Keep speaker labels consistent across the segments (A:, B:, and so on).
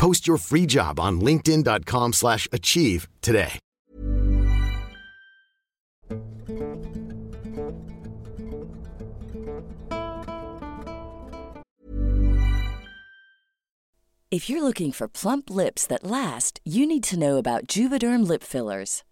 A: Post your free job on linkedin.com/achieve slash achieve today.
B: If you're looking for plump lips that last, you need to know about Juvederm lip fillers.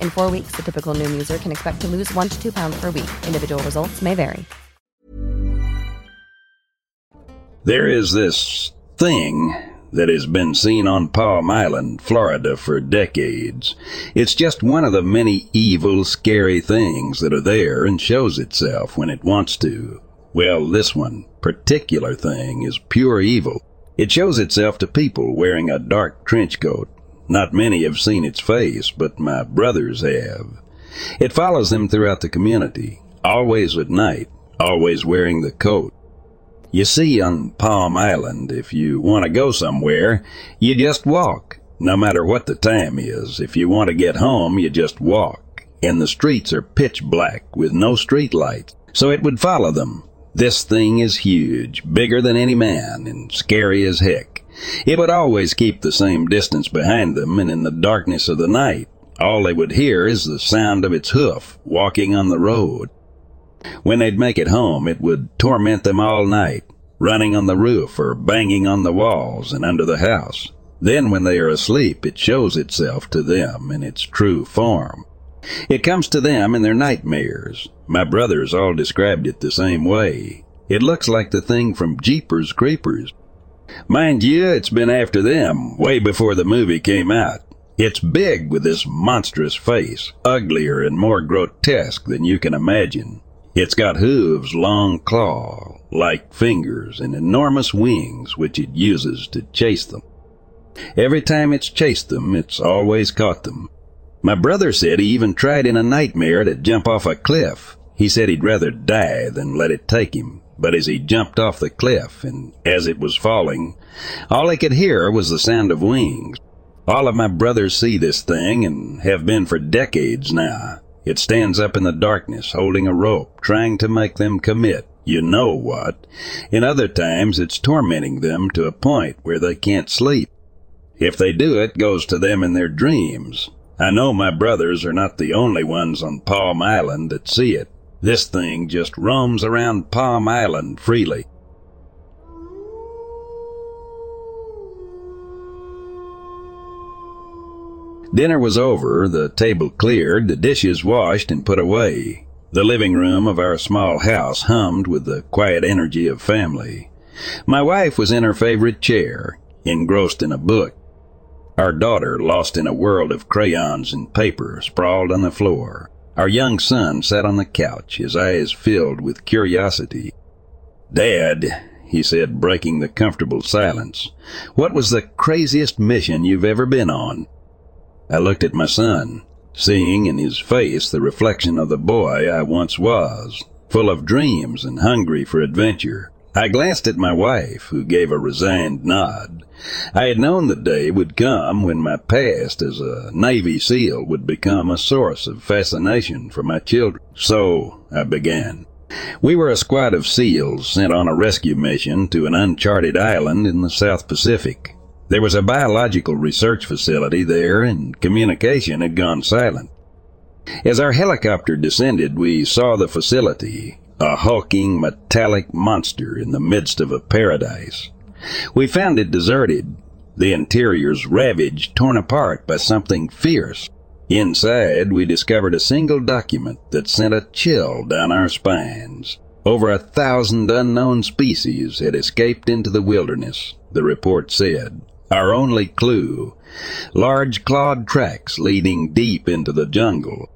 C: In four weeks, the typical Noom user can expect to lose one to two pounds per week. Individual results may vary.
D: There is this thing that has been seen on Palm Island, Florida for decades. It's just one of the many evil, scary things that are there and shows itself when it wants to. Well, this one particular thing is pure evil. It shows itself to people wearing a dark trench coat. Not many have seen its face, but my brothers have. It follows them throughout the community, always at night, always wearing the coat. You see, on Palm Island, if you want to go somewhere, you just walk, no matter what the time is. If you want to get home, you just walk. And the streets are pitch black with no street lights, so it would follow them. This thing is huge, bigger than any man, and scary as heck. It would always keep the same distance behind them, and in the darkness of the night, all they would hear is the sound of its hoof walking on the road. When they'd make it home, it would torment them all night, running on the roof or banging on the walls and under the house. Then, when they are asleep, it shows itself to them in its true form. It comes to them in their nightmares. My brothers all described it the same way. It looks like the thing from Jeepers Creepers. Mind you, it's been after them, way before the movie came out. It's big with this monstrous face, uglier and more grotesque than you can imagine. It's got hooves, long claw, like fingers, and enormous wings which it uses to chase them. Every time it's chased them, it's always caught them. My brother said he even tried in a nightmare to jump off a cliff. He said he'd rather die than let it take him. But as he jumped off the cliff, and as it was falling, all he could hear was the sound of wings. All of my brothers see this thing and have been for decades now. It stands up in the darkness, holding a rope, trying to make them commit you know what. In other times, it's tormenting them to a point where they can't sleep. If they do, it goes to them in their dreams. I know my brothers are not the only ones on Palm Island that see it. This thing just roams around Palm Island freely. Dinner was over, the table cleared, the dishes washed and put away. The living room of our small house hummed with the quiet energy of family. My wife was in her favorite chair, engrossed in a book. Our daughter, lost in a world of crayons and paper, sprawled on the floor. Our young son sat on the couch, his eyes filled with curiosity. Dad, he said, breaking the comfortable silence, what was the craziest mission you've ever been on? I looked at my son seeing in his face the reflection of the boy I once was, full of dreams and hungry for adventure. I glanced at my wife, who gave a resigned nod. I had known the day would come when my past as a Navy SEAL would become a source of fascination for my children. So, I began. We were a squad of SEALs sent on a rescue mission to an uncharted island in the South Pacific. There was a biological research facility there, and communication had gone silent. As our helicopter descended, we saw the facility, a hulking metallic monster in the midst of a paradise. We found it deserted, the interiors ravaged, torn apart by something fierce. Inside, we discovered a single document that sent a chill down our spines. Over a thousand unknown species had escaped into the wilderness, the report said our only clue. Large clawed tracks leading deep into the jungle.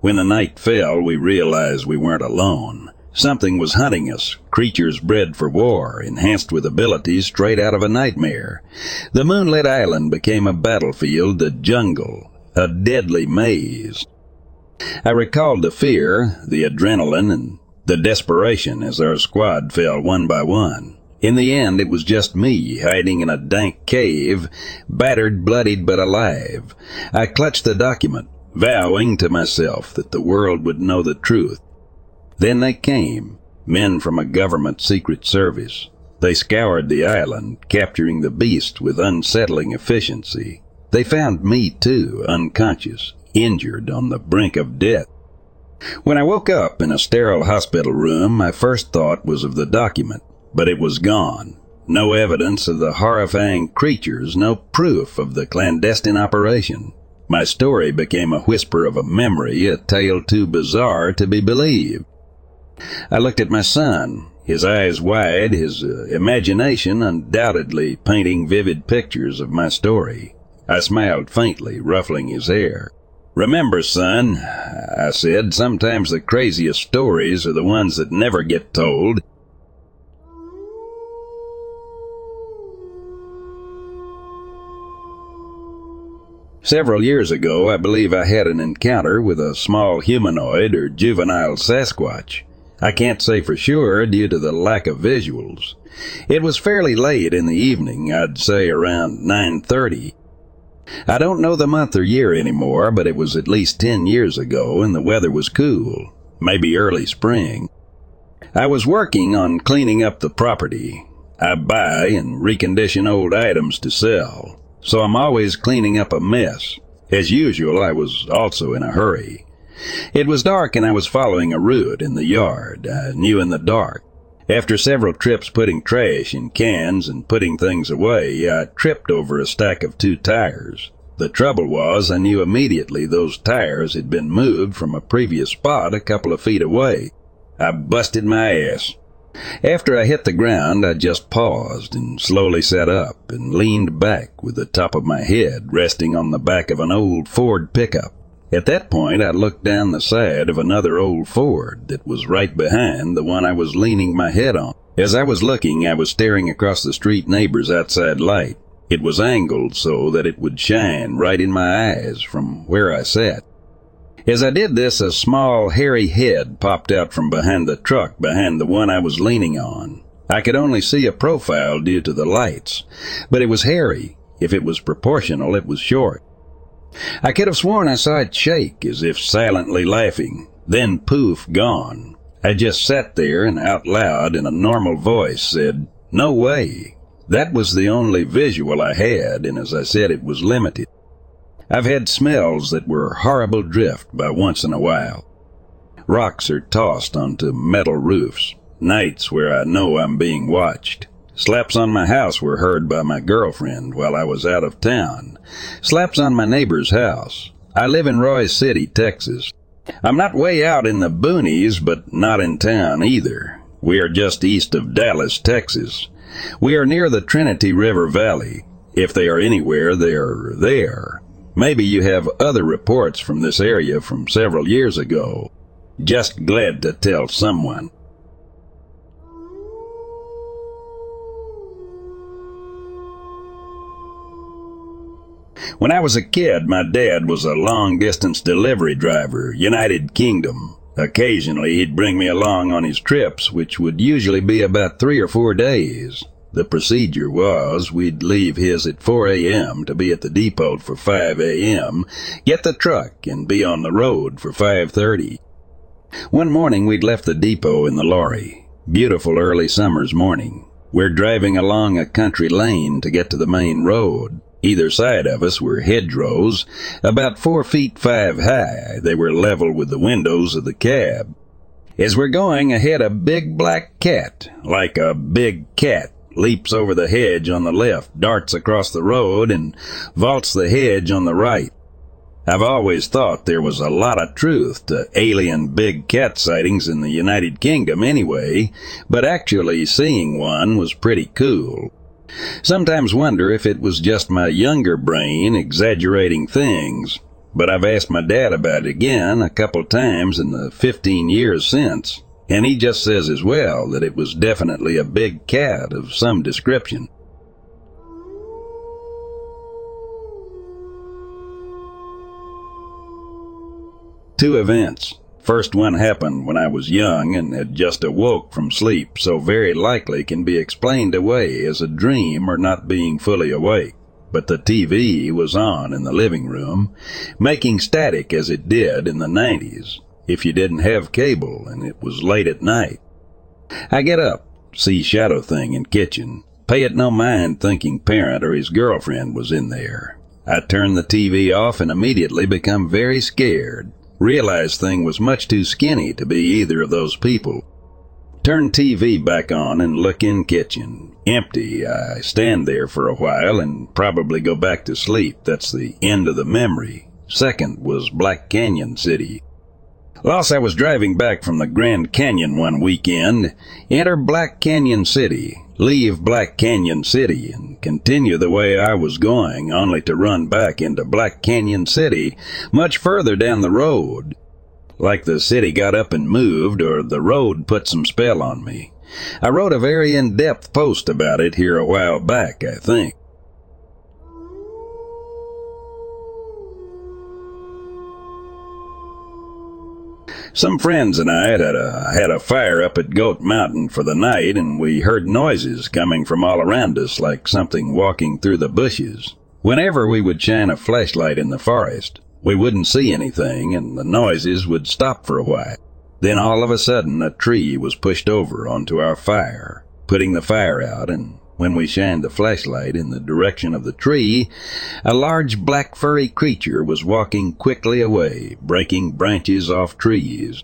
D: When the night fell, we realized we weren't alone. Something was hunting us, creatures bred for war, enhanced with abilities straight out of a nightmare. The moonlit island became a battlefield, a jungle, a deadly maze. I recalled the fear, the adrenaline, and the desperation as our squad fell one by one. In the end, it was just me, hiding in a dank cave, battered, bloodied, but alive. I clutched the document, vowing to myself that the world would know the truth. Then they came, men from a government secret service. They scoured the island, capturing the beast with unsettling efficiency. They found me too, unconscious, injured on the brink of death. When I woke up in a sterile hospital room, my first thought was of the document but it was gone. No evidence of the horrifying creatures, no proof of the clandestine operation. My story became a whisper of a memory, a tale too bizarre to be believed. I looked at my son, his eyes wide, his uh, imagination undoubtedly painting vivid pictures of my story. I smiled faintly, ruffling his hair. Remember, son, I said, sometimes the craziest stories are the ones that never get told. Several years ago, I believe I had an encounter with a small humanoid or juvenile Sasquatch. I can't say for sure due to the lack of visuals. It was fairly late in the evening, I'd say around 9.30. I don't know the month or year anymore, but it was at least 10 years ago and the weather was cool, maybe early spring. I was working on cleaning up the property. I buy and recondition old items to sell so I'm always cleaning up a mess. As usual, I was also in a hurry. It was dark and I was following a route in the yard. Uh, I knew in the dark. After several trips putting trash in cans and putting things away, I tripped over a stack of two tires. The trouble was I knew immediately those tires had been moved from a previous spot a couple of feet away. I busted my ass. After I hit the ground, I just paused and slowly sat up and leaned back with the top of my head resting on the back of an old Ford pickup. At that point, I looked down the side of another old Ford that was right behind the one I was leaning my head on. As I was looking, I was staring across the street neighbor's outside light. It was angled so that it would shine right in my eyes from where I sat. As I did this, a small, hairy head popped out from behind the truck behind the one I was leaning on. I could only see a profile due to the lights, but it was hairy. If it was proportional, it was short. I could have sworn I saw it shake as if silently laughing, then poof, gone. I just sat there and out loud in a normal voice said, No way. That was the only visual I had, and as I said, it was limited. I've had smells that were horrible drift by once in a while. Rocks are tossed onto metal roofs, nights where I know I'm being watched. Slaps on my house were heard by my girlfriend while I was out of town. Slaps on my neighbor's house. I live in Royse City, Texas. I'm not way out in the boonies, but not in town either. We are just east of Dallas, Texas. We are near the Trinity River Valley. If they are anywhere, they are there. Maybe you have other reports from this area from several years ago. Just glad to tell someone. When I was a kid, my dad was a long distance delivery driver, United Kingdom. Occasionally, he'd bring me along on his trips, which would usually be about three or four days. The procedure was we'd leave his at 4 a.m. to be at the depot for 5 a.m., get the truck, and be on the road for 5.30. One morning we'd left the depot in the lorry. Beautiful early summer's morning. We're driving along a country lane to get to the main road. Either side of us were hedgerows, about four feet five high. They were level with the windows of the cab. As we're going ahead, a big black cat, like a big cat, leaps over the hedge on the left, darts across the road, and vaults the hedge on the right. I've always thought there was a lot of truth to alien big cat sightings in the United Kingdom anyway, but actually seeing one was pretty cool. Sometimes wonder if it was just my younger brain exaggerating things, but I've asked my dad about it again a couple times in the 15 years since, and he just says as well that it was definitely a big cat of some description. Two events. First one happened when I was young and had just awoke from sleep, so very likely can be explained away as a dream or not being fully awake. But the TV was on in the living room, making static as it did in the 90s, if you didn't have cable and it was late at night. I get up, see Shadow Thing in kitchen, pay it no mind thinking parent or his girlfriend was in there. I turn the TV off and immediately become very scared realized thing was much too skinny to be either of those people. Turn TV back on and look in kitchen. Empty. I stand there for a while and probably go back to sleep. That's the end of the memory. Second was Black Canyon City. Whilst I was driving back from the Grand Canyon one weekend, enter Black Canyon City leave Black Canyon City and continue the way I was going, only to run back into Black Canyon City much further down the road. Like the city got up and moved, or the road put some spell on me. I wrote a very in-depth post about it here a while back, I think. Some friends and I had a, had a fire up at Goat Mountain for the night, and we heard noises coming from all around us like something walking through the bushes. Whenever we would shine a flashlight in the forest, we wouldn't see anything, and the noises would stop for a while. Then all of a sudden, a tree was pushed over onto our fire, putting the fire out, and when we shined the flashlight in the direction of the tree, a large black furry creature was walking quickly away, breaking branches off trees.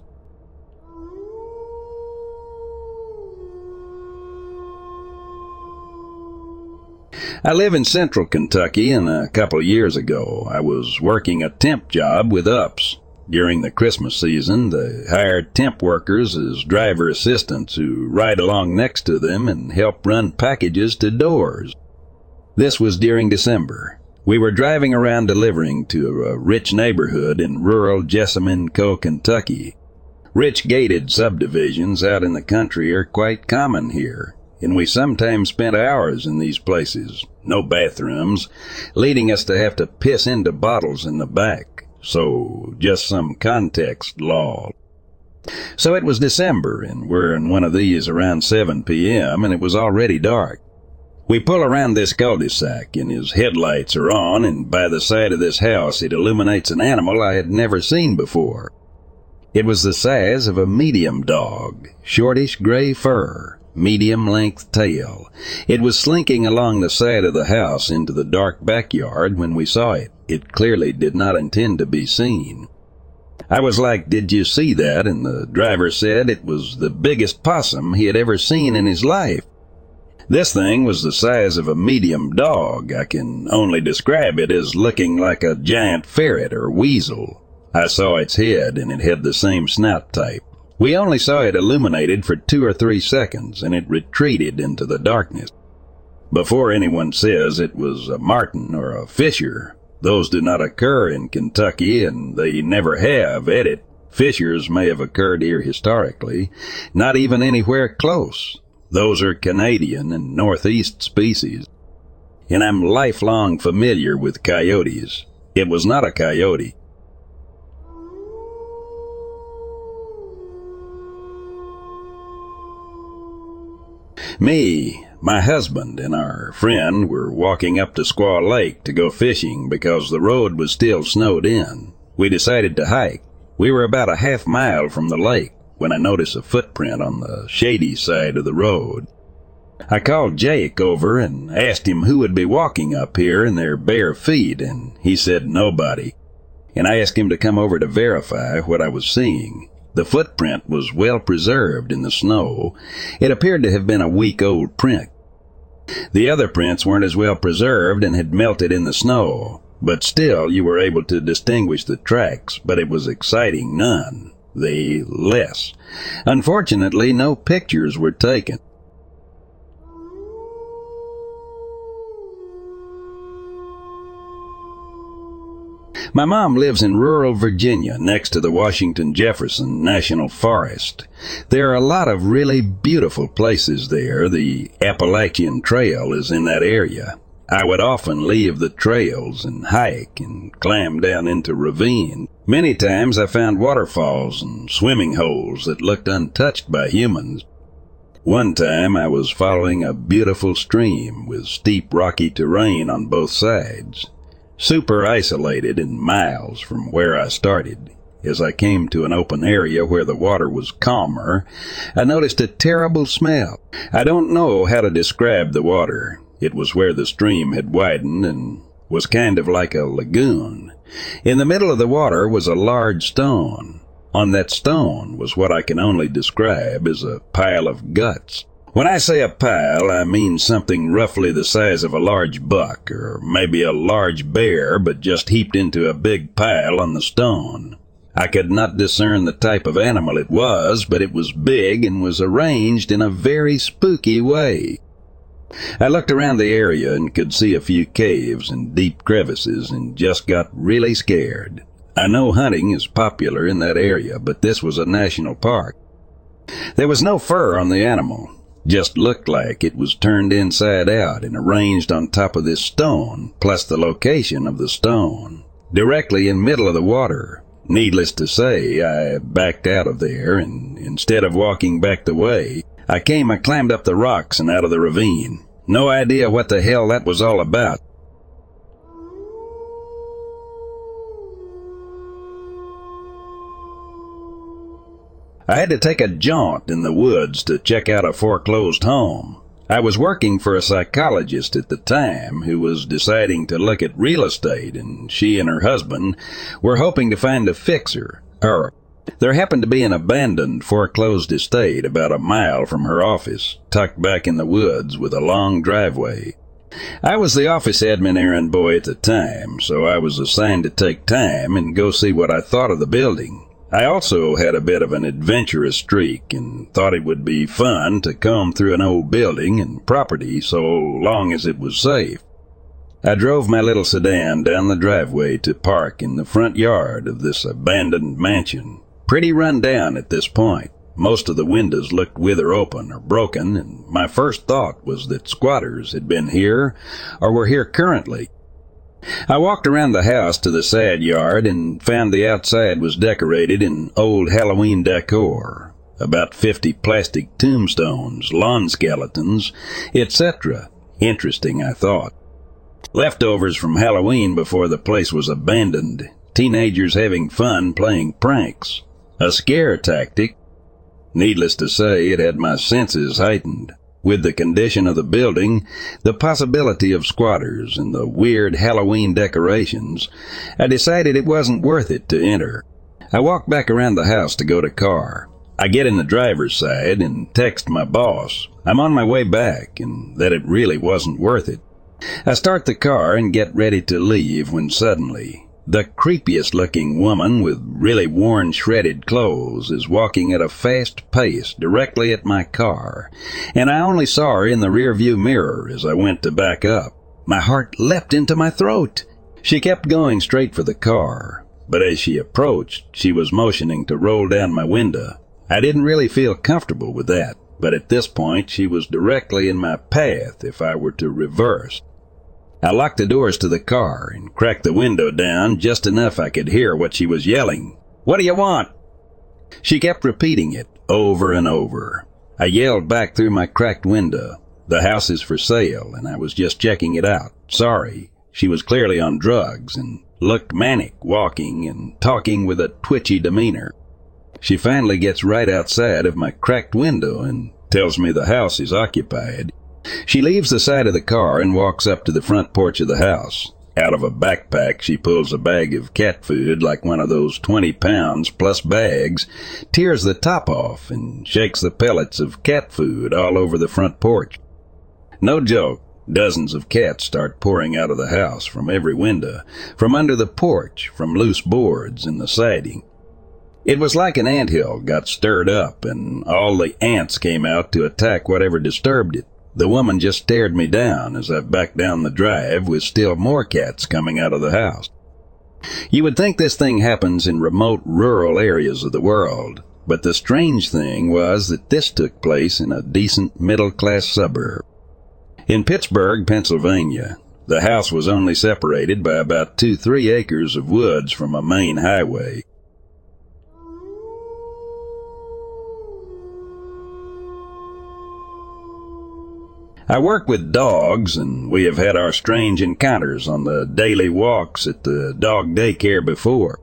D: I live in central Kentucky, and a couple years ago I was working a temp job with UPS. During the Christmas season, they hired temp workers as driver assistants who ride along next to them and help run packages to doors. This was during December. We were driving around delivering to a rich neighborhood in rural Jessamine Co., Kentucky. Rich gated subdivisions out in the country are quite common here, and we sometimes spent hours in these places, no bathrooms, leading us to have to piss into bottles in the back. So, just some context law. So it was December, and we're in one of these around 7 p.m., and it was already dark. We pull around this cul-de-sac, and his headlights are on, and by the side of this house it illuminates an animal I had never seen before. It was the size of a medium dog, shortish gray fur, medium length tail. It was slinking along the side of the house into the dark backyard when we saw it. It clearly did not intend to be seen. I was like, Did you see that? And the driver said it was the biggest possum he had ever seen in his life. This thing was the size of a medium dog. I can only describe it as looking like a giant ferret or weasel. I saw its head and it had the same snout type. We only saw it illuminated for two or three seconds and it retreated into the darkness. Before anyone says it was a marten or a fisher, those do not occur in Kentucky and they never have at it. Fishers may have occurred here historically, not even anywhere close. Those are Canadian and Northeast species. And I'm lifelong familiar with coyotes. It was not a coyote. Me, my husband, and our friend were walking up to Squaw Lake to go fishing because the road was still snowed in. We decided to hike. We were about a half mile from the lake when I noticed a footprint on the shady side of the road. I called Jake over and asked him who would be walking up here in their bare feet, and he said nobody. And I asked him to come over to verify what I was seeing. The footprint was well preserved in the snow. It appeared to have been a week old print. The other prints weren't as well preserved and had melted in the snow, but still you were able to distinguish the tracks, but it was exciting none. The less. Unfortunately, no pictures were taken. My mom lives in rural Virginia next to the Washington Jefferson National Forest. There are a lot of really beautiful places there. The Appalachian Trail is in that area. I would often leave the trails and hike and climb down into ravine. Many times I found waterfalls and swimming holes that looked untouched by humans. One time I was following a beautiful stream with steep rocky terrain on both sides super isolated and miles from where I started. As I came to an open area where the water was calmer, I noticed a terrible smell. I don't know how to describe the water. It was where the stream had widened and was kind of like a lagoon. In the middle of the water was a large stone. On that stone was what I can only describe as a pile of guts. When I say a pile, I mean something roughly the size of a large buck, or maybe a large bear, but just heaped into a big pile on the stone. I could not discern the type of animal it was, but it was big and was arranged in a very spooky way. I looked around the area and could see a few caves and deep crevices and just got really scared. I know hunting is popular in that area, but this was a national park. There was no fur on the animal, just looked like it was turned inside out and arranged on top of this stone, plus the location of the stone, directly in middle of the water. Needless to say, I backed out of there, and instead of walking back the way, I came and climbed up the rocks and out of the ravine. No idea what the hell that was all about. I had to take a jaunt in the woods to check out a foreclosed home. I was working for a psychologist at the time who was deciding to look at real estate, and she and her husband were hoping to find a fixer. Or, there happened to be an abandoned foreclosed estate about a mile from her office, tucked back in the woods with a long driveway. I was the office admin errand boy at the time, so I was assigned to take time and go see what I thought of the building. I also had a bit of an adventurous streak and thought it would be fun to come through an old building and property so long as it was safe. I drove my little sedan down the driveway to park in the front yard of this abandoned mansion. Pretty run down at this point. Most of the windows looked wither open or broken, and my first thought was that squatters had been here or were here currently. I walked around the house to the sad yard and found the outside was decorated in old Halloween decor. About fifty plastic tombstones, lawn skeletons, etc. Interesting, I thought. Leftovers from Halloween before the place was abandoned. Teenagers having fun playing pranks. A scare tactic. Needless to say, it had my senses heightened. With the condition of the building, the possibility of squatters, and the weird Halloween decorations, I decided it wasn't worth it to enter. I walk back around the house to go to car. I get in the driver's side and text my boss. I'm on my way back and that it really wasn't worth it. I start the car and get ready to leave when suddenly the creepiest looking woman with really worn shredded clothes is walking at a fast pace directly at my car, and I only saw her in the rearview mirror as I went to back up. My heart leapt into my throat. She kept going straight for the car, but as she approached, she was motioning to roll down my window. I didn't really feel comfortable with that, but at this point she was directly in my path if I were to reverse. I locked the doors to the car and cracked the window down just enough I could hear what she was yelling. What do you want? She kept repeating it over and over. I yelled back through my cracked window. The house is for sale and I was just checking it out. Sorry. She was clearly on drugs and looked manic, walking and talking with a twitchy demeanor. She finally gets right outside of my cracked window and tells me the house is occupied. She leaves the side of the car and walks up to the front porch of the house. Out of a backpack, she pulls a bag of cat food, like one of those 20 pounds plus bags, tears the top off, and shakes the pellets of cat food all over the front porch. No joke. Dozens of cats start pouring out of the house from every window, from under the porch, from loose boards in the siding. It was like an ant hill got stirred up, and all the ants came out to attack whatever disturbed it. The woman just stared me down as I backed down the drive with still more cats coming out of the house. You would think this thing happens in remote rural areas of the world, but the strange thing was that this took place in a decent middle class suburb. In Pittsburgh, Pennsylvania, the house was only separated by about two, three acres of woods from a main highway. I work with dogs, and we have had our strange encounters on the daily walks at the dog daycare before.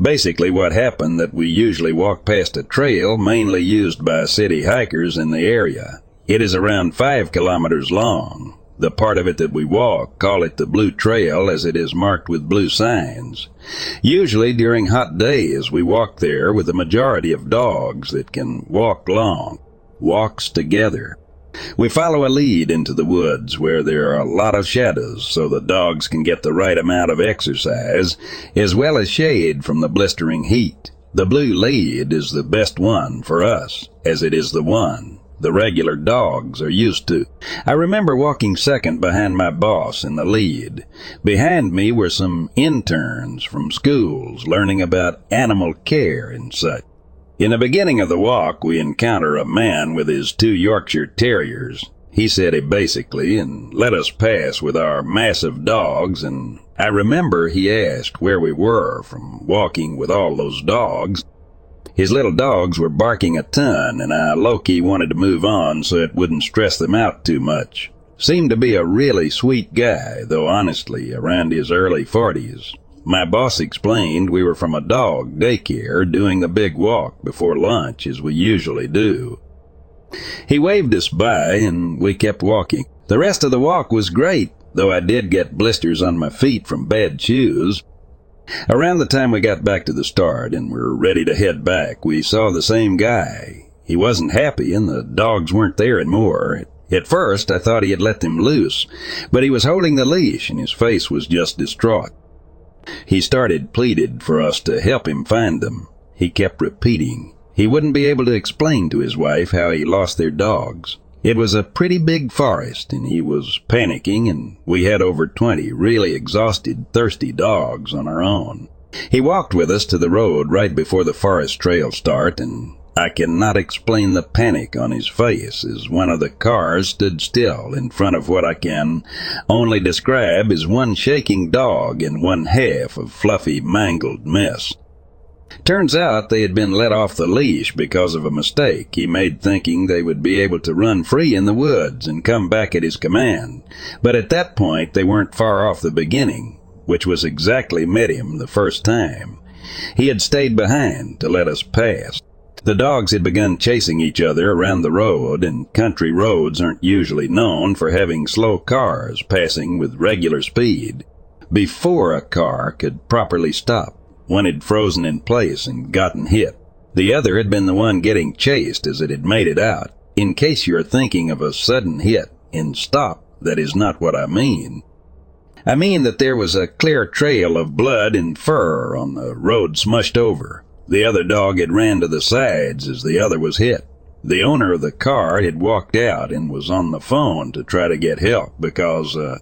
D: Basically, what happened that we usually walk past a trail mainly used by city hikers in the area. It is around five kilometers long. The part of it that we walk, call it the Blue Trail as it is marked with blue signs. Usually during hot days, we walk there with a majority of dogs that can walk long. Walks together. We follow a lead into the woods where there are a lot of shadows so the dogs can get the right amount of exercise as well as shade from the blistering heat. The blue lead is the best one for us as it is the one the regular dogs are used to. I remember walking second behind my boss in the lead. Behind me were some interns from schools learning about animal care and such. In the beginning of the walk, we encounter a man with his two Yorkshire Terriers. He said it basically and let us pass with our massive dogs, and I remember he asked where we were from walking with all those dogs. His little dogs were barking a ton, and I low-key wanted to move on so it wouldn't stress them out too much. Seemed to be a really sweet guy, though honestly, around his early forties. My boss explained we were from a dog daycare doing a big walk before lunch as we usually do. He waved us by and we kept walking. The rest of the walk was great, though I did get blisters on my feet from bad shoes. Around the time we got back to the start and were ready to head back, we saw the same guy. He wasn't happy and the dogs weren't there anymore. At first, I thought he had let them loose, but he was holding the leash and his face was just distraught. He started pleaded for us to help him find them. He kept repeating. He wouldn't be able to explain to his wife how he lost their dogs. It was a pretty big forest, and he was panicking, and we had over twenty really exhausted, thirsty dogs on our own. He walked with us to the road right before the forest trail start, and I cannot explain the panic on his face as one of the cars stood still in front of what I can only describe as one shaking dog and one half of fluffy, mangled mess. Turns out they had been let off the leash because of a mistake he made thinking they would be able to run free in the woods and come back at his command. But at that point they weren't far off the beginning, which was exactly met him the first time. He had stayed behind to let us pass. The dogs had begun chasing each other around the road, and country roads aren't usually known for having slow cars passing with regular speed. Before a car could properly stop, one had frozen in place and gotten hit. The other had been the one getting chased as it had made it out. In case you're thinking of a sudden hit in stop, that is not what I mean. I mean that there was a clear trail of blood and fur on the road smushed over. The other dog had ran to the sides as the other was hit. The owner of the car had walked out and was on the phone to try to get help because, uh,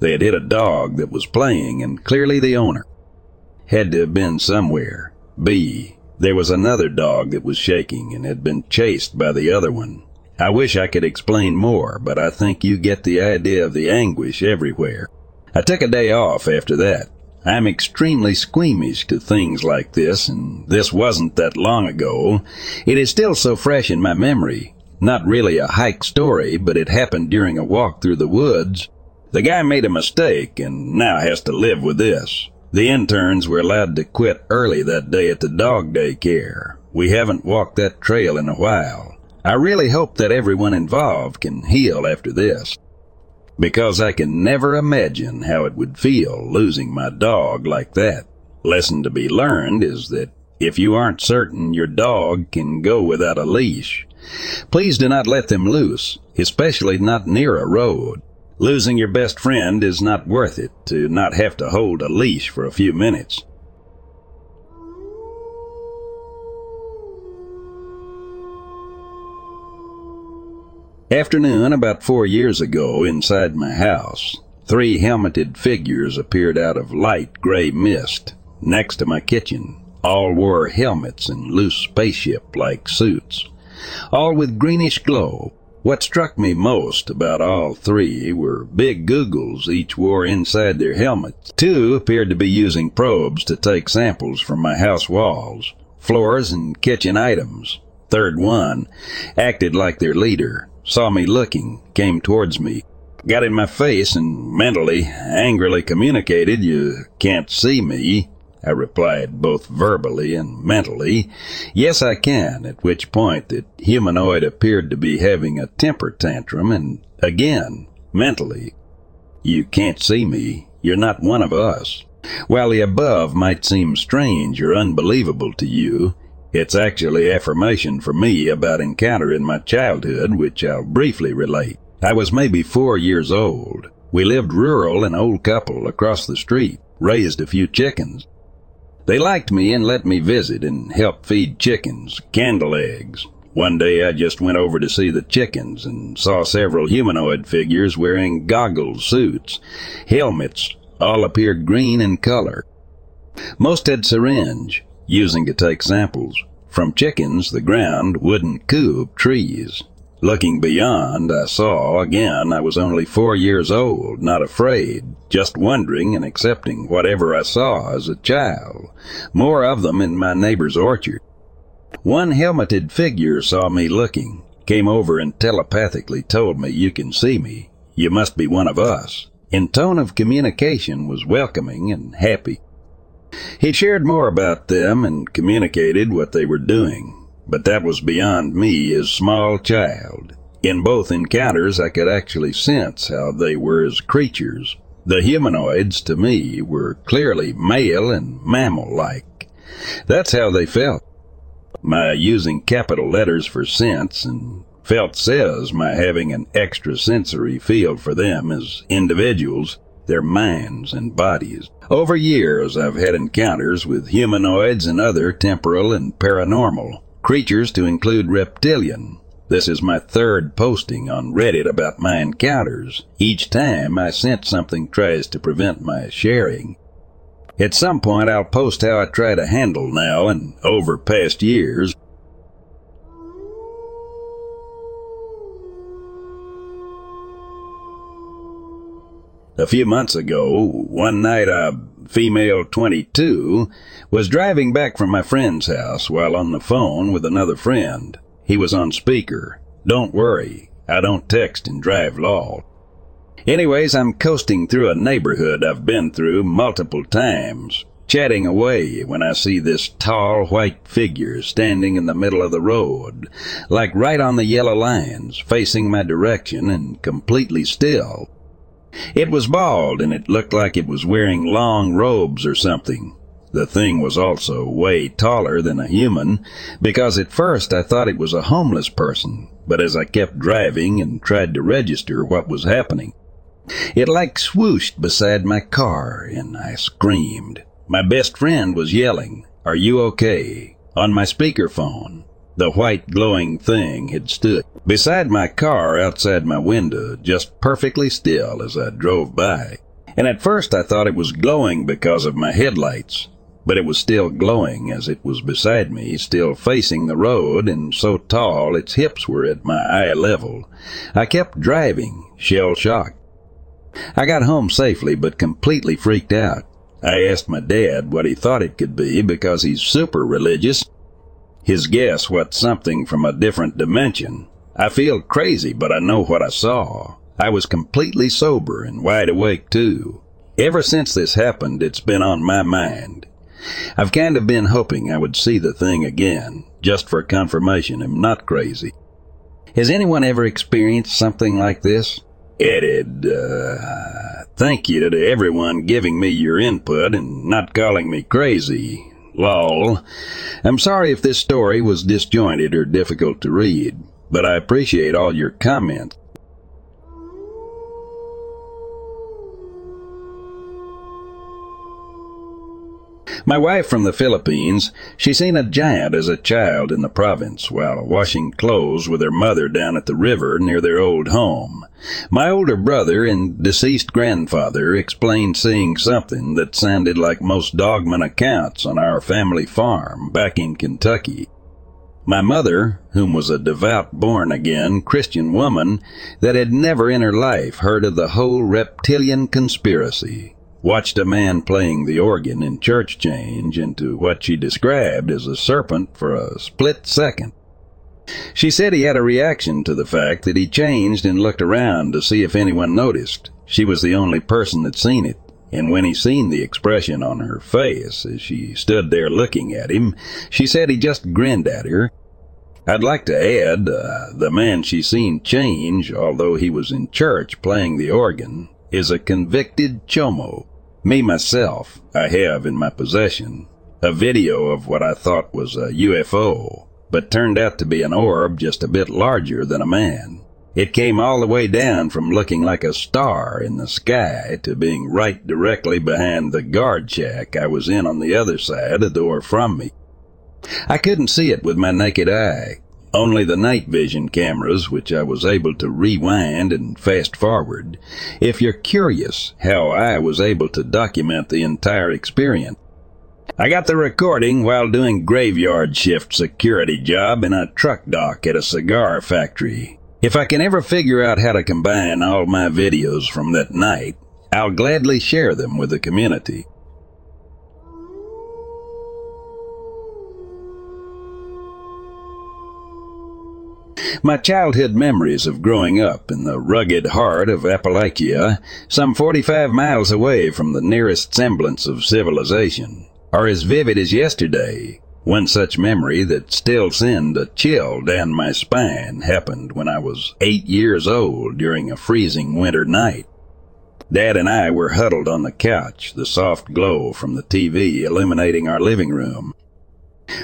D: they had hit a dog that was playing and clearly the owner. Had to have been somewhere. B. There was another dog that was shaking and had been chased by the other one. I wish I could explain more, but I think you get the idea of the anguish everywhere. I took a day off after that. I'm extremely squeamish to things like this, and this wasn't that long ago. It is still so fresh in my memory. Not really a hike story, but it happened during a walk through the woods. The guy made a mistake and now has to live with this. The interns were allowed to quit early that day at the dog daycare. We haven't walked that trail in a while. I really hope that everyone involved can heal after this because I can never imagine how it would feel losing my dog like that. Lesson to be learned is that if you aren't certain your dog can go without a leash, please do not let them loose, especially not near a road. Losing your best friend is not worth it to not have to hold a leash for a few minutes. Afternoon about four years ago, inside my house, three helmeted figures appeared out of light gray mist next to my kitchen. All wore helmets and loose spaceship like suits, all with greenish glow. What struck me most about all three were big googles each wore inside their helmets. Two appeared to be using probes to take samples from my house walls, floors, and kitchen items. Third one acted like their leader, saw me looking, came towards me, got in my face, and mentally, angrily communicated, You can't see me. I replied both verbally and mentally, Yes, I can, at which point the humanoid appeared to be having a temper tantrum, and again, mentally, You can't see me. You're not one of us. While the above might seem strange or unbelievable to you, it's actually affirmation for me about encounter in my childhood, which I'll briefly relate. I was maybe four years old. We lived rural, an old couple across the street, raised a few chickens. They liked me and let me visit and help feed chickens, candle eggs. One day I just went over to see the chickens and saw several humanoid figures wearing goggles, suits, helmets, all appeared green in color. Most had syringe, using to take samples from chickens, the ground, wooden coop, trees. Looking beyond, I saw again I was only four years old, not afraid, just wondering and accepting whatever I saw as a child. More of them in my neighbor's orchard. One helmeted figure saw me looking, came over and telepathically told me, You can see me. You must be one of us. In tone of communication was welcoming and happy. He shared more about them and communicated what they were doing, but that was beyond me as small child. In both encounters, I could actually sense how they were as creatures. The humanoids, to me, were clearly male and mammal-like. That's how they felt. My using capital letters for sense and felt says my having an extrasensory field for them as individuals their minds and bodies. Over years, I've had encounters with humanoids and other temporal and paranormal creatures to include reptilian. This is my third posting on Reddit about my encounters. Each time I sense something tries to prevent my sharing. At some point I'll post how I try to handle now and over past years. A few months ago, one night a female 22 was driving back from my friend's house while on the phone with another friend. He was on speaker. Don't worry, I don't text and drive law. Anyways, I'm coasting through a neighborhood I've been through multiple times, chatting away when I see this tall white figure standing in the middle of the road, like right on the yellow lines, facing my direction and completely still. It was bald and it looked like it was wearing long robes or something. The thing was also way taller than a human, because at first I thought it was a homeless person, but as I kept driving and tried to register what was happening, it like swooshed beside my car, and I screamed. My best friend was yelling, Are you okay? on my speakerphone. The white glowing thing had stood beside my car outside my window, just perfectly still as I drove by. And at first I thought it was glowing because of my headlights, but it was still glowing as it was beside me, still facing the road and so tall its hips were at my eye level. I kept driving, shell shocked. I got home safely, but completely freaked out. I asked my dad what he thought it could be because he's super religious. His guess was something from a different dimension. I feel crazy, but I know what I saw. I was completely sober and wide awake too. Ever since this happened, it's been on my mind. I've kind of been hoping I would see the thing again, just for confirmation I'm not crazy. Has anyone ever experienced something like this? Edit, uh, thank you to everyone giving me your input and not calling me crazy. Lol. I'm sorry if this story was disjointed or difficult to read, but I appreciate all your comments. My wife from the Philippines, she seen a giant as a child in the province while washing clothes with her mother down at the river near their old home. My older brother and deceased grandfather explained seeing something that sounded like most dogman accounts on our family farm back in Kentucky. My mother, whom was a devout born again Christian woman that had never in her life heard of the whole reptilian conspiracy, watched a man playing the organ in church change into what she described as a serpent for a split second. She said he had a reaction to the fact that he changed and looked around to see if anyone noticed. She was the only person that seen it, and when he seen the expression on her face as she stood there looking at him, she said he just grinned at her. I'd like to add, uh, the man she seen change, although he was in church playing the organ, is a convicted chomo. Me myself, I have in my possession a video of what I thought was a UFO, but turned out to be an orb just a bit larger than a man. It came all the way down from looking like a star in the sky to being right directly behind the guard shack I was in on the other side the door from me. I couldn't see it with my naked eye, only the night vision cameras, which I was able to rewind and fast forward. If you're curious how I was able to document the entire experience, I got the recording while doing graveyard shift security job in a truck dock at a cigar factory. If I can ever figure out how to combine all my videos from that night, I'll gladly share them with the community. My childhood memories of growing up in the rugged heart of Appalachia, some 45 miles away from the nearest semblance of civilization, are as vivid as yesterday. One such memory that still sends a chill down my spine happened when I was eight years old during a freezing winter night. Dad and I were huddled on the couch, the soft glow from the TV illuminating our living room.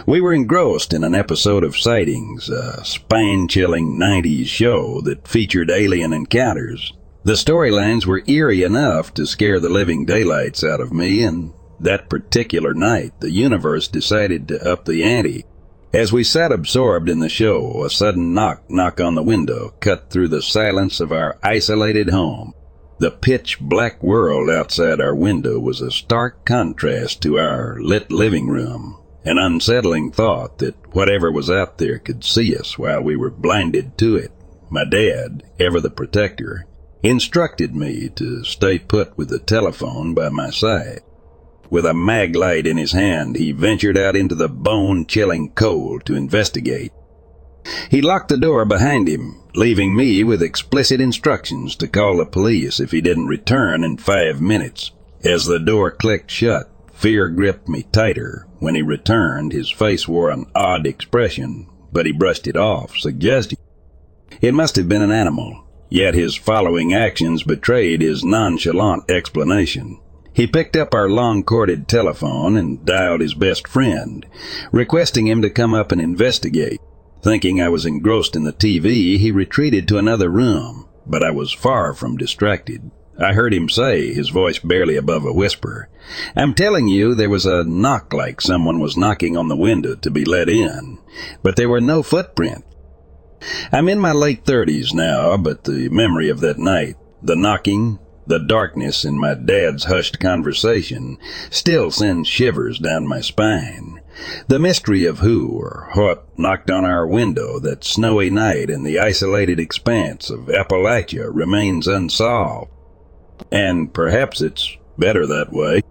D: We were engrossed in an episode of Sightings, a spine-chilling 90s show that featured alien encounters. The storylines were eerie enough to scare the living daylights out of me, and that particular night, the universe decided to up the ante. As we sat absorbed in the show, a sudden knock knock on the window cut through the silence of our isolated home. The pitch black world outside our window was a stark contrast to our lit living room, an unsettling thought that whatever was out there could see us while we were blinded to it. My dad, ever the protector, instructed me to stay put with the telephone by my side. With a mag light in his hand, he ventured out into the bone-chilling cold to investigate. He locked the door behind him, leaving me with explicit instructions to call the police if he didn't return in five minutes. As the door clicked shut, fear gripped me tighter. When he returned, his face wore an odd expression, but he brushed it off, suggesting it must have been an animal. Yet his following actions betrayed his nonchalant explanation. He picked up our long corded telephone and dialed his best friend, requesting him to come up and investigate. Thinking I was engrossed in the TV, he retreated to another room, but I was far from distracted. I heard him say, his voice barely above a whisper, I'm telling you there was a knock like someone was knocking on the window to be let in, but there were no footprints. I'm in my late thirties now, but the memory of that night, the knocking, the darkness in my dad's hushed conversation still sends shivers down my spine. The mystery of who or what knocked on our window that snowy night in the isolated expanse of Appalachia remains unsolved. And perhaps it's better that way.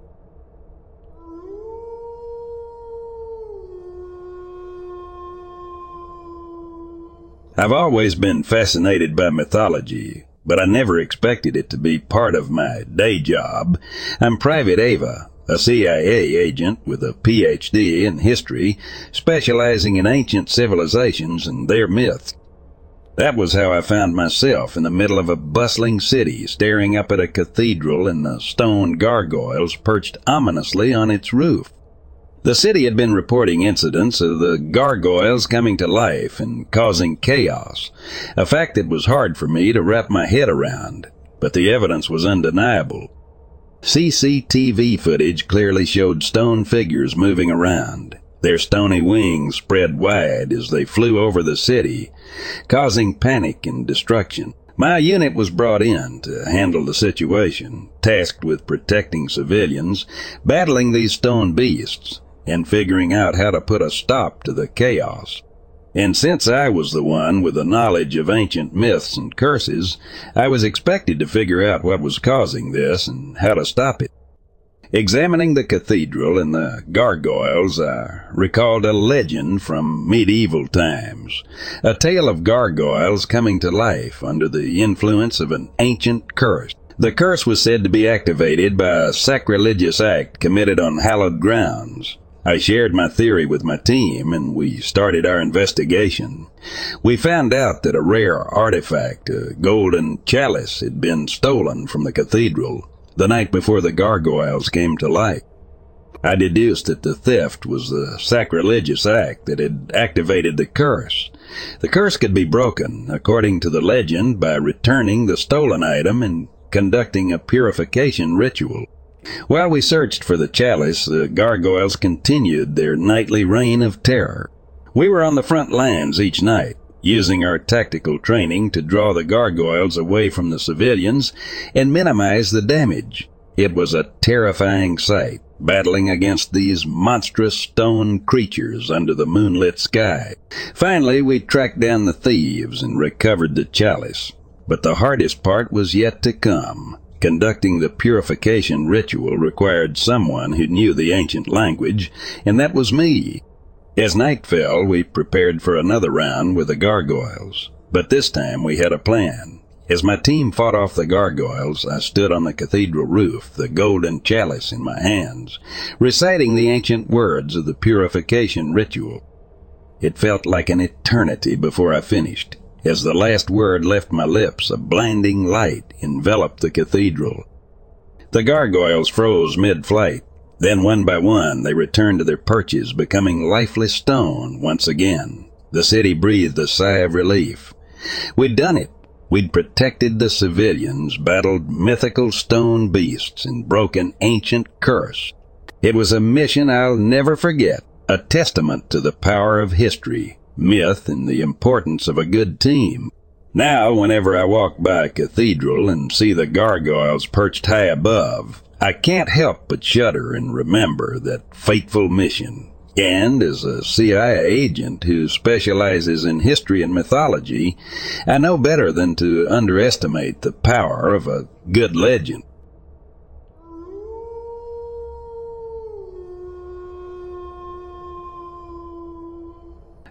D: I've always been fascinated by mythology, but I never expected it to be part of my day job. I'm Private Ava, a CIA agent with a PhD in history, specializing in ancient civilizations and their myths. That was how I found myself in the middle of a bustling city, staring up at a cathedral and the stone gargoyles perched ominously on its roof. The city had been reporting incidents of the gargoyles coming to life and causing chaos, a fact that was hard for me to wrap my head around, but the evidence was undeniable. CCTV footage clearly showed stone figures moving around, their stony wings spread wide as they flew over the city, causing panic and destruction. My unit was brought in to handle the situation, tasked with protecting civilians, battling these stone beasts, and figuring out how to put a stop to the chaos. And since I was the one with the knowledge of ancient myths and curses, I was expected to figure out what was causing this and how to stop it. Examining the cathedral and the gargoyles, I recalled a legend from medieval times, a tale of gargoyles coming to life under the influence of an ancient curse. The curse was said to be activated by a sacrilegious act committed on hallowed grounds, I shared my theory with my team and we started our investigation. We found out that a rare artifact, a golden chalice, had been stolen from the cathedral the night before the gargoyles came to light. I deduced that the theft was the sacrilegious act that had activated the curse. The curse could be broken, according to the legend, by returning the stolen item and conducting a purification ritual. While we searched for the chalice, the gargoyles continued their nightly reign of terror. We were on the front lines each night, using our tactical training to draw the gargoyles away from the civilians and minimize the damage. It was a terrifying sight, battling against these monstrous stone creatures under the moonlit sky. Finally, we tracked down the thieves and recovered the chalice. But the hardest part was yet to come. Conducting the purification ritual required someone who knew the ancient language, and that was me. As night fell, we prepared for another round with the gargoyles, but this time we had a plan. As my team fought off the gargoyles, I stood on the cathedral roof, the golden chalice in my hands, reciting the ancient words of the purification ritual. It felt like an eternity before I finished. As the last word left my lips, a blinding light enveloped the cathedral. The gargoyles froze mid-flight. Then one by one they returned to their perches, becoming lifeless stone once again. The city breathed a sigh of relief. We'd done it. We'd protected the civilians, battled mythical stone beasts, and broken ancient curse. It was a mission I'll never forget, a testament to the power of history myth and the importance of a good team. Now, whenever I walk by a cathedral and see the gargoyles perched high above, I can't help but shudder and remember that fateful mission. And as a CIA agent who specializes in history and mythology, I know better than to underestimate the power of a good legend.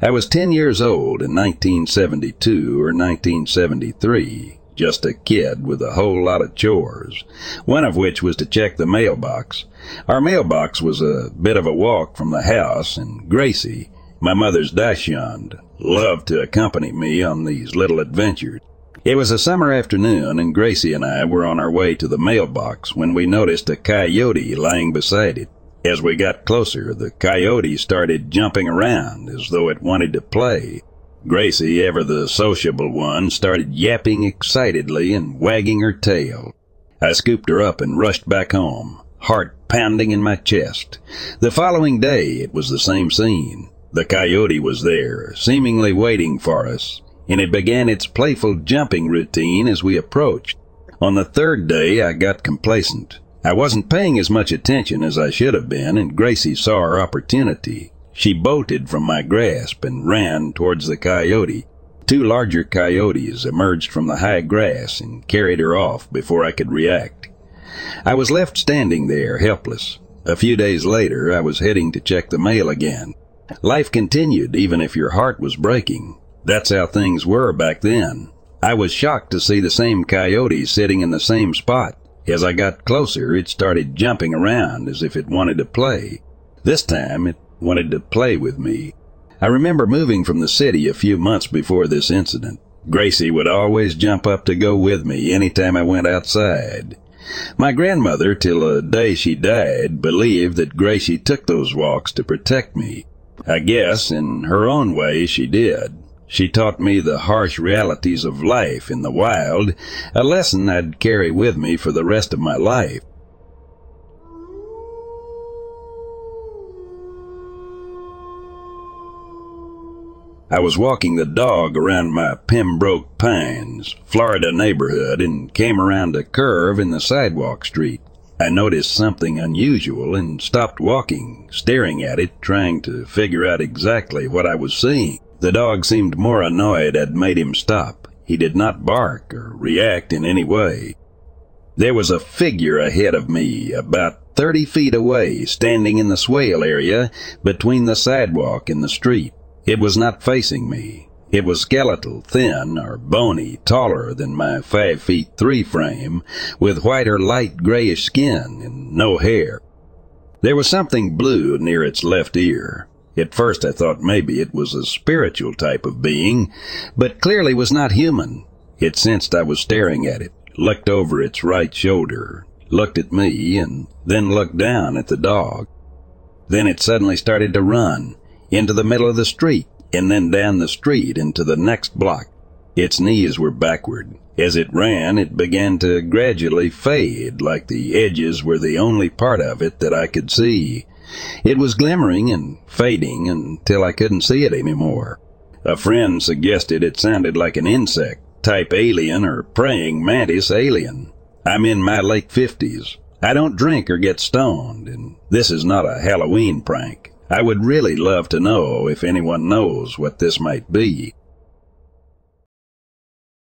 D: I was 10 years old in 1972 or 1973, just a kid with a whole lot of chores, one of which was to check the mailbox. Our mailbox was a bit of a walk from the house, and Gracie, my mother's dachshund, loved to accompany me on these little adventures. It was a summer afternoon, and Gracie and I were on our way to the mailbox when we noticed a coyote lying beside it. As we got closer, the coyote started jumping around as though it wanted to play. Gracie, ever the sociable one, started yapping excitedly and wagging her tail. I scooped her up and rushed back home, heart pounding in my chest. The following day, it was the same scene. The coyote was there, seemingly waiting for us, and it began its playful jumping routine as we approached. On the third day, I got complacent. I wasn't paying as much attention as I should have been, and Gracie saw her opportunity. She bolted from my grasp and ran towards the coyote. Two larger coyotes emerged from the high grass and carried her off before I could react. I was left standing there, helpless. A few days later, I was heading to check the mail again. Life continued even if your heart was breaking. That's how things were back then. I was shocked to see the same coyote sitting in the same spot. As I got closer, it started jumping around as if it wanted to play. This time, it wanted to play with me. I remember moving from the city a few months before this incident. Gracie would always jump up to go with me any time I went outside. My grandmother, till the day she died, believed that Gracie took those walks to protect me. I guess, in her own way, she did. She taught me the harsh realities of life in the wild, a lesson I'd carry with me for the rest of my life. I was walking the dog around my Pembroke Pines, Florida neighborhood and came around a curve in the sidewalk street. I noticed something unusual and stopped walking, staring at it, trying to figure out exactly what I was seeing. The dog seemed more annoyed I'd made him stop. He did not bark or react in any way. There was a figure ahead of me, about thirty feet away, standing in the swale area between the sidewalk and the street. It was not facing me. It was skeletal, thin or bony, taller than my five feet three frame, with white or light grayish skin and no hair. There was something blue near its left ear. At first I thought maybe it was a spiritual type of being, but clearly was not human. It sensed I was staring at it, looked over its right shoulder, looked at me, and then looked down at the dog. Then it suddenly started to run into the middle of the street and then down the street into the next block. Its knees were backward. As it ran, it began to gradually fade like the edges were the only part of it that I could see. It was glimmering and fading until I couldn't see it anymore. A friend suggested it sounded like an insect, type alien or praying mantis alien. I'm in my late fifties. I don't drink or get stoned, and this is not a Halloween prank. I would really love to know if anyone knows what this might be.